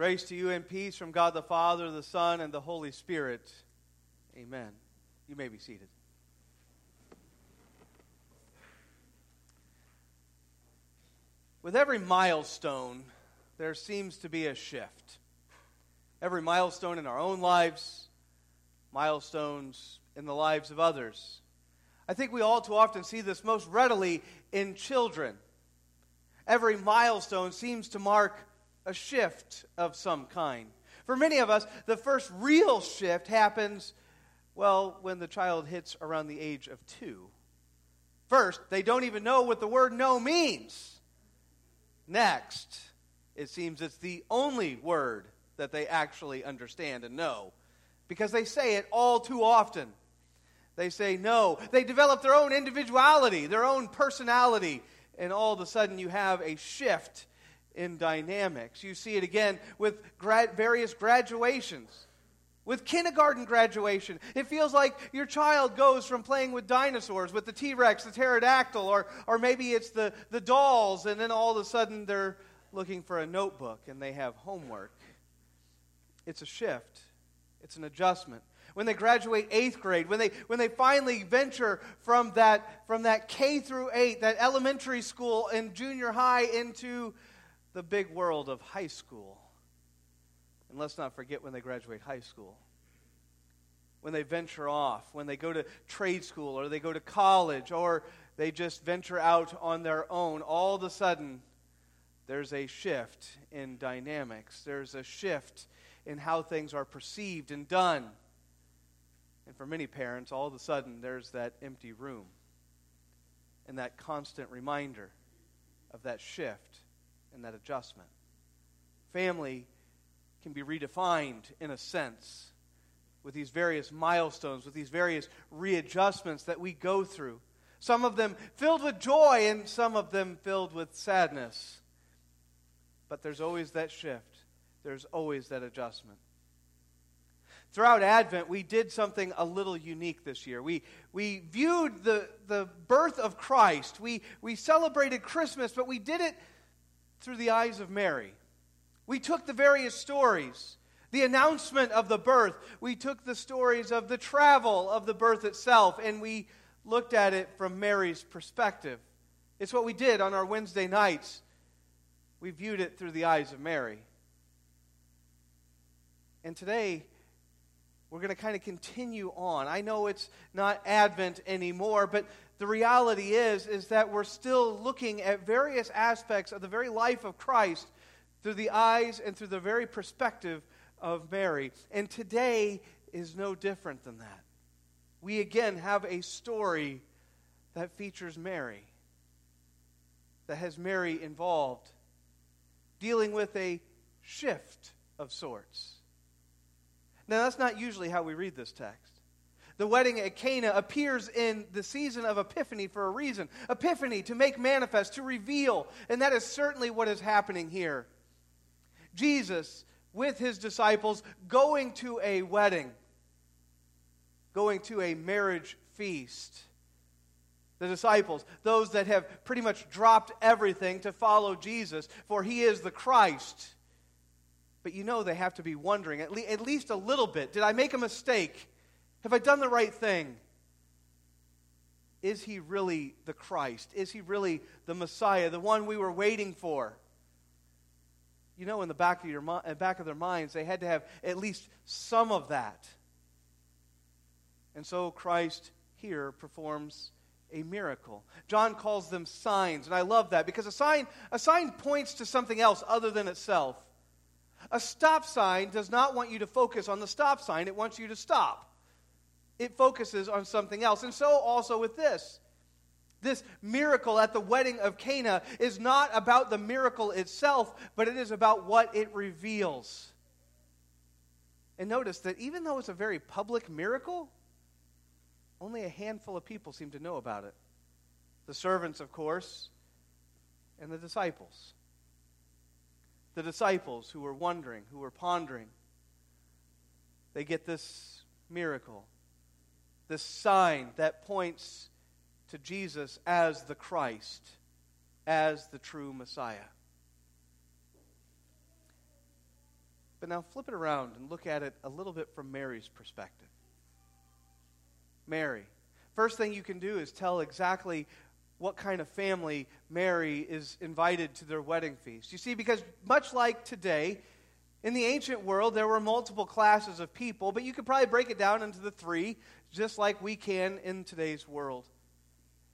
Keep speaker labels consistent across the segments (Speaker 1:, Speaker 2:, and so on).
Speaker 1: Grace to you and peace from God the Father, the Son, and the Holy Spirit. Amen. You may be seated. With every milestone, there seems to be a shift. Every milestone in our own lives, milestones in the lives of others. I think we all too often see this most readily in children. Every milestone seems to mark a shift of some kind. For many of us, the first real shift happens, well, when the child hits around the age of two. First, they don't even know what the word no means. Next, it seems it's the only word that they actually understand and know because they say it all too often. They say no. They develop their own individuality, their own personality, and all of a sudden you have a shift in dynamics. You see it again with various graduations. With kindergarten graduation, it feels like your child goes from playing with dinosaurs, with the T Rex, the pterodactyl, or, or maybe it's the, the dolls, and then all of a sudden they're looking for a notebook and they have homework. It's a shift, it's an adjustment. When they graduate eighth grade, when they, when they finally venture from that, from that K through eight, that elementary school and junior high into the big world of high school. And let's not forget when they graduate high school. When they venture off, when they go to trade school or they go to college or they just venture out on their own, all of a sudden there's a shift in dynamics. There's a shift in how things are perceived and done. And for many parents, all of a sudden there's that empty room and that constant reminder of that shift and that adjustment. Family can be redefined in a sense with these various milestones, with these various readjustments that we go through. Some of them filled with joy and some of them filled with sadness. But there's always that shift, there's always that adjustment. Throughout Advent, we did something a little unique this year. We, we viewed the, the birth of Christ. We, we celebrated Christmas, but we did it through the eyes of Mary. We took the various stories, the announcement of the birth, we took the stories of the travel of the birth itself, and we looked at it from Mary's perspective. It's what we did on our Wednesday nights. We viewed it through the eyes of Mary. And today, we're going to kind of continue on. I know it's not Advent anymore, but the reality is is that we're still looking at various aspects of the very life of Christ through the eyes and through the very perspective of Mary. And today is no different than that. We again have a story that features Mary, that has Mary involved, dealing with a shift of sorts. Now, that's not usually how we read this text. The wedding at Cana appears in the season of Epiphany for a reason. Epiphany, to make manifest, to reveal. And that is certainly what is happening here. Jesus with his disciples going to a wedding, going to a marriage feast. The disciples, those that have pretty much dropped everything to follow Jesus, for he is the Christ. But you know they have to be wondering, at, le- at least a little bit did I make a mistake? Have I done the right thing? Is he really the Christ? Is he really the Messiah, the one we were waiting for? you know, in the back of, your, back of their minds, they had to have at least some of that. And so Christ here performs a miracle. John calls them signs, and I love that because a sign, a sign points to something else other than itself. A stop sign does not want you to focus on the stop sign, it wants you to stop. It focuses on something else. And so also with this. This miracle at the wedding of Cana is not about the miracle itself, but it is about what it reveals. And notice that even though it's a very public miracle, only a handful of people seem to know about it. The servants, of course, and the disciples. The disciples who were wondering, who were pondering, they get this miracle, this sign that points to Jesus as the Christ, as the true Messiah. But now flip it around and look at it a little bit from Mary's perspective. Mary. First thing you can do is tell exactly what kind of family Mary is invited to their wedding feast. You see, because much like today, in the ancient world, there were multiple classes of people, but you could probably break it down into the three, just like we can in today's world.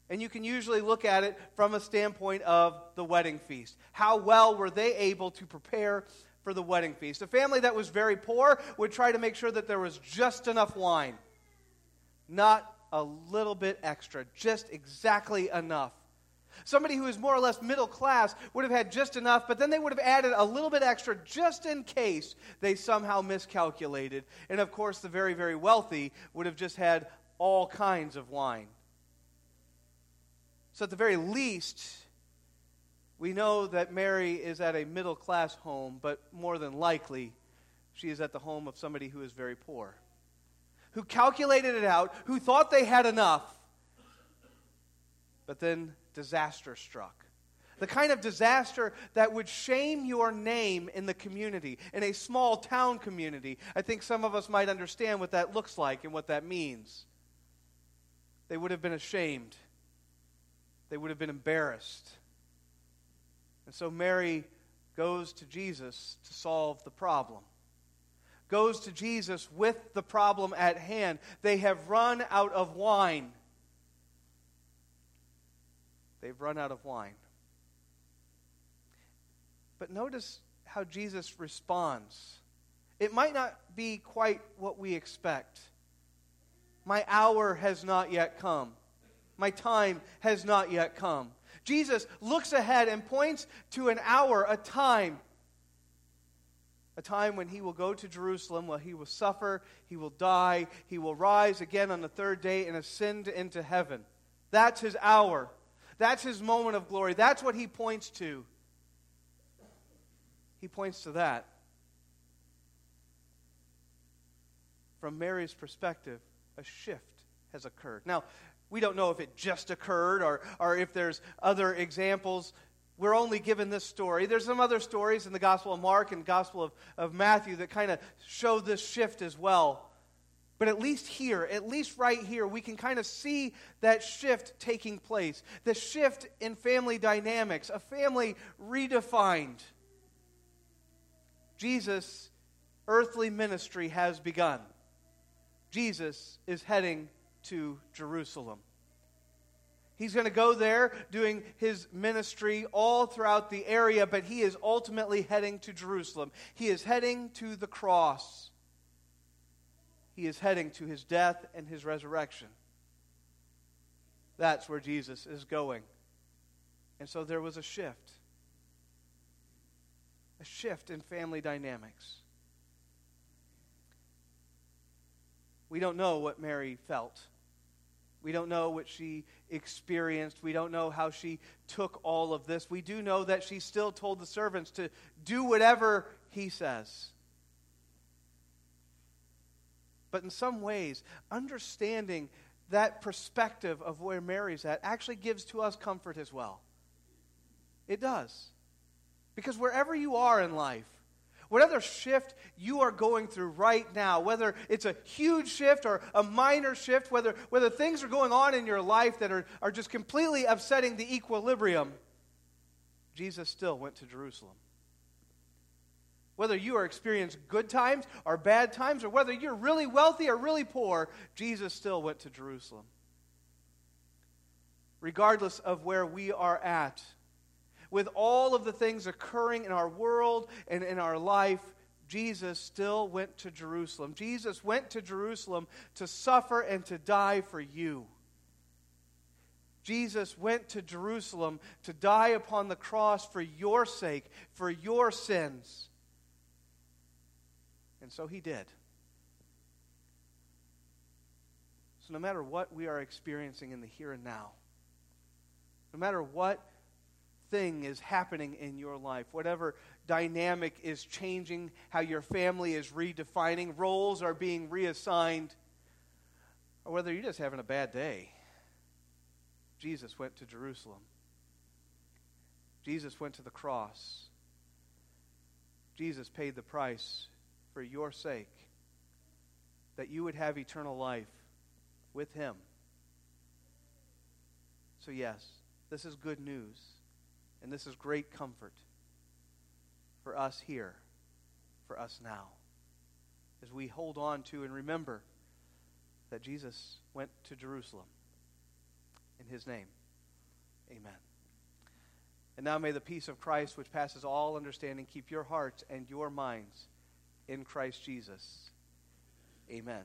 Speaker 1: And you can usually look at it from a standpoint of the wedding feast. How well were they able to prepare for the wedding feast? A family that was very poor would try to make sure that there was just enough wine, not a little bit extra, just exactly enough. Somebody who is more or less middle class would have had just enough, but then they would have added a little bit extra just in case they somehow miscalculated. And of course, the very, very wealthy would have just had all kinds of wine. So, at the very least, we know that Mary is at a middle class home, but more than likely, she is at the home of somebody who is very poor, who calculated it out, who thought they had enough, but then disaster struck. The kind of disaster that would shame your name in the community, in a small town community. I think some of us might understand what that looks like and what that means. They would have been ashamed, they would have been embarrassed. And so Mary goes to Jesus to solve the problem. Goes to Jesus with the problem at hand. They have run out of wine. They've run out of wine. But notice how Jesus responds. It might not be quite what we expect. My hour has not yet come. My time has not yet come. Jesus looks ahead and points to an hour, a time, a time when he will go to Jerusalem, where he will suffer, he will die, he will rise again on the third day and ascend into heaven. That's his hour. That's his moment of glory. That's what he points to. He points to that. From Mary's perspective, a shift has occurred. Now, we don't know if it just occurred or, or if there's other examples. We're only given this story. There's some other stories in the Gospel of Mark and Gospel of, of Matthew that kind of show this shift as well. But at least here, at least right here, we can kind of see that shift taking place. The shift in family dynamics, a family redefined. Jesus' earthly ministry has begun. Jesus is heading to Jerusalem. He's going to go there doing his ministry all throughout the area, but he is ultimately heading to Jerusalem. He is heading to the cross he is heading to his death and his resurrection. That's where Jesus is going. And so there was a shift. A shift in family dynamics. We don't know what Mary felt. We don't know what she experienced. We don't know how she took all of this. We do know that she still told the servants to do whatever he says. But in some ways, understanding that perspective of where Mary's at actually gives to us comfort as well. It does. Because wherever you are in life, whatever shift you are going through right now, whether it's a huge shift or a minor shift, whether, whether things are going on in your life that are, are just completely upsetting the equilibrium, Jesus still went to Jerusalem. Whether you are experiencing good times or bad times, or whether you're really wealthy or really poor, Jesus still went to Jerusalem. Regardless of where we are at, with all of the things occurring in our world and in our life, Jesus still went to Jerusalem. Jesus went to Jerusalem to suffer and to die for you. Jesus went to Jerusalem to die upon the cross for your sake, for your sins. And so he did. So, no matter what we are experiencing in the here and now, no matter what thing is happening in your life, whatever dynamic is changing, how your family is redefining, roles are being reassigned, or whether you're just having a bad day, Jesus went to Jerusalem. Jesus went to the cross. Jesus paid the price for your sake, that you would have eternal life with him. So, yes, this is good news, and this is great comfort for us here, for us now, as we hold on to and remember that Jesus went to Jerusalem in his name. Amen. And now may the peace of Christ, which passes all understanding, keep your hearts and your minds in Christ Jesus. Amen.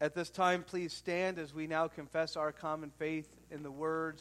Speaker 1: At this time, please stand as we now confess our common faith in the words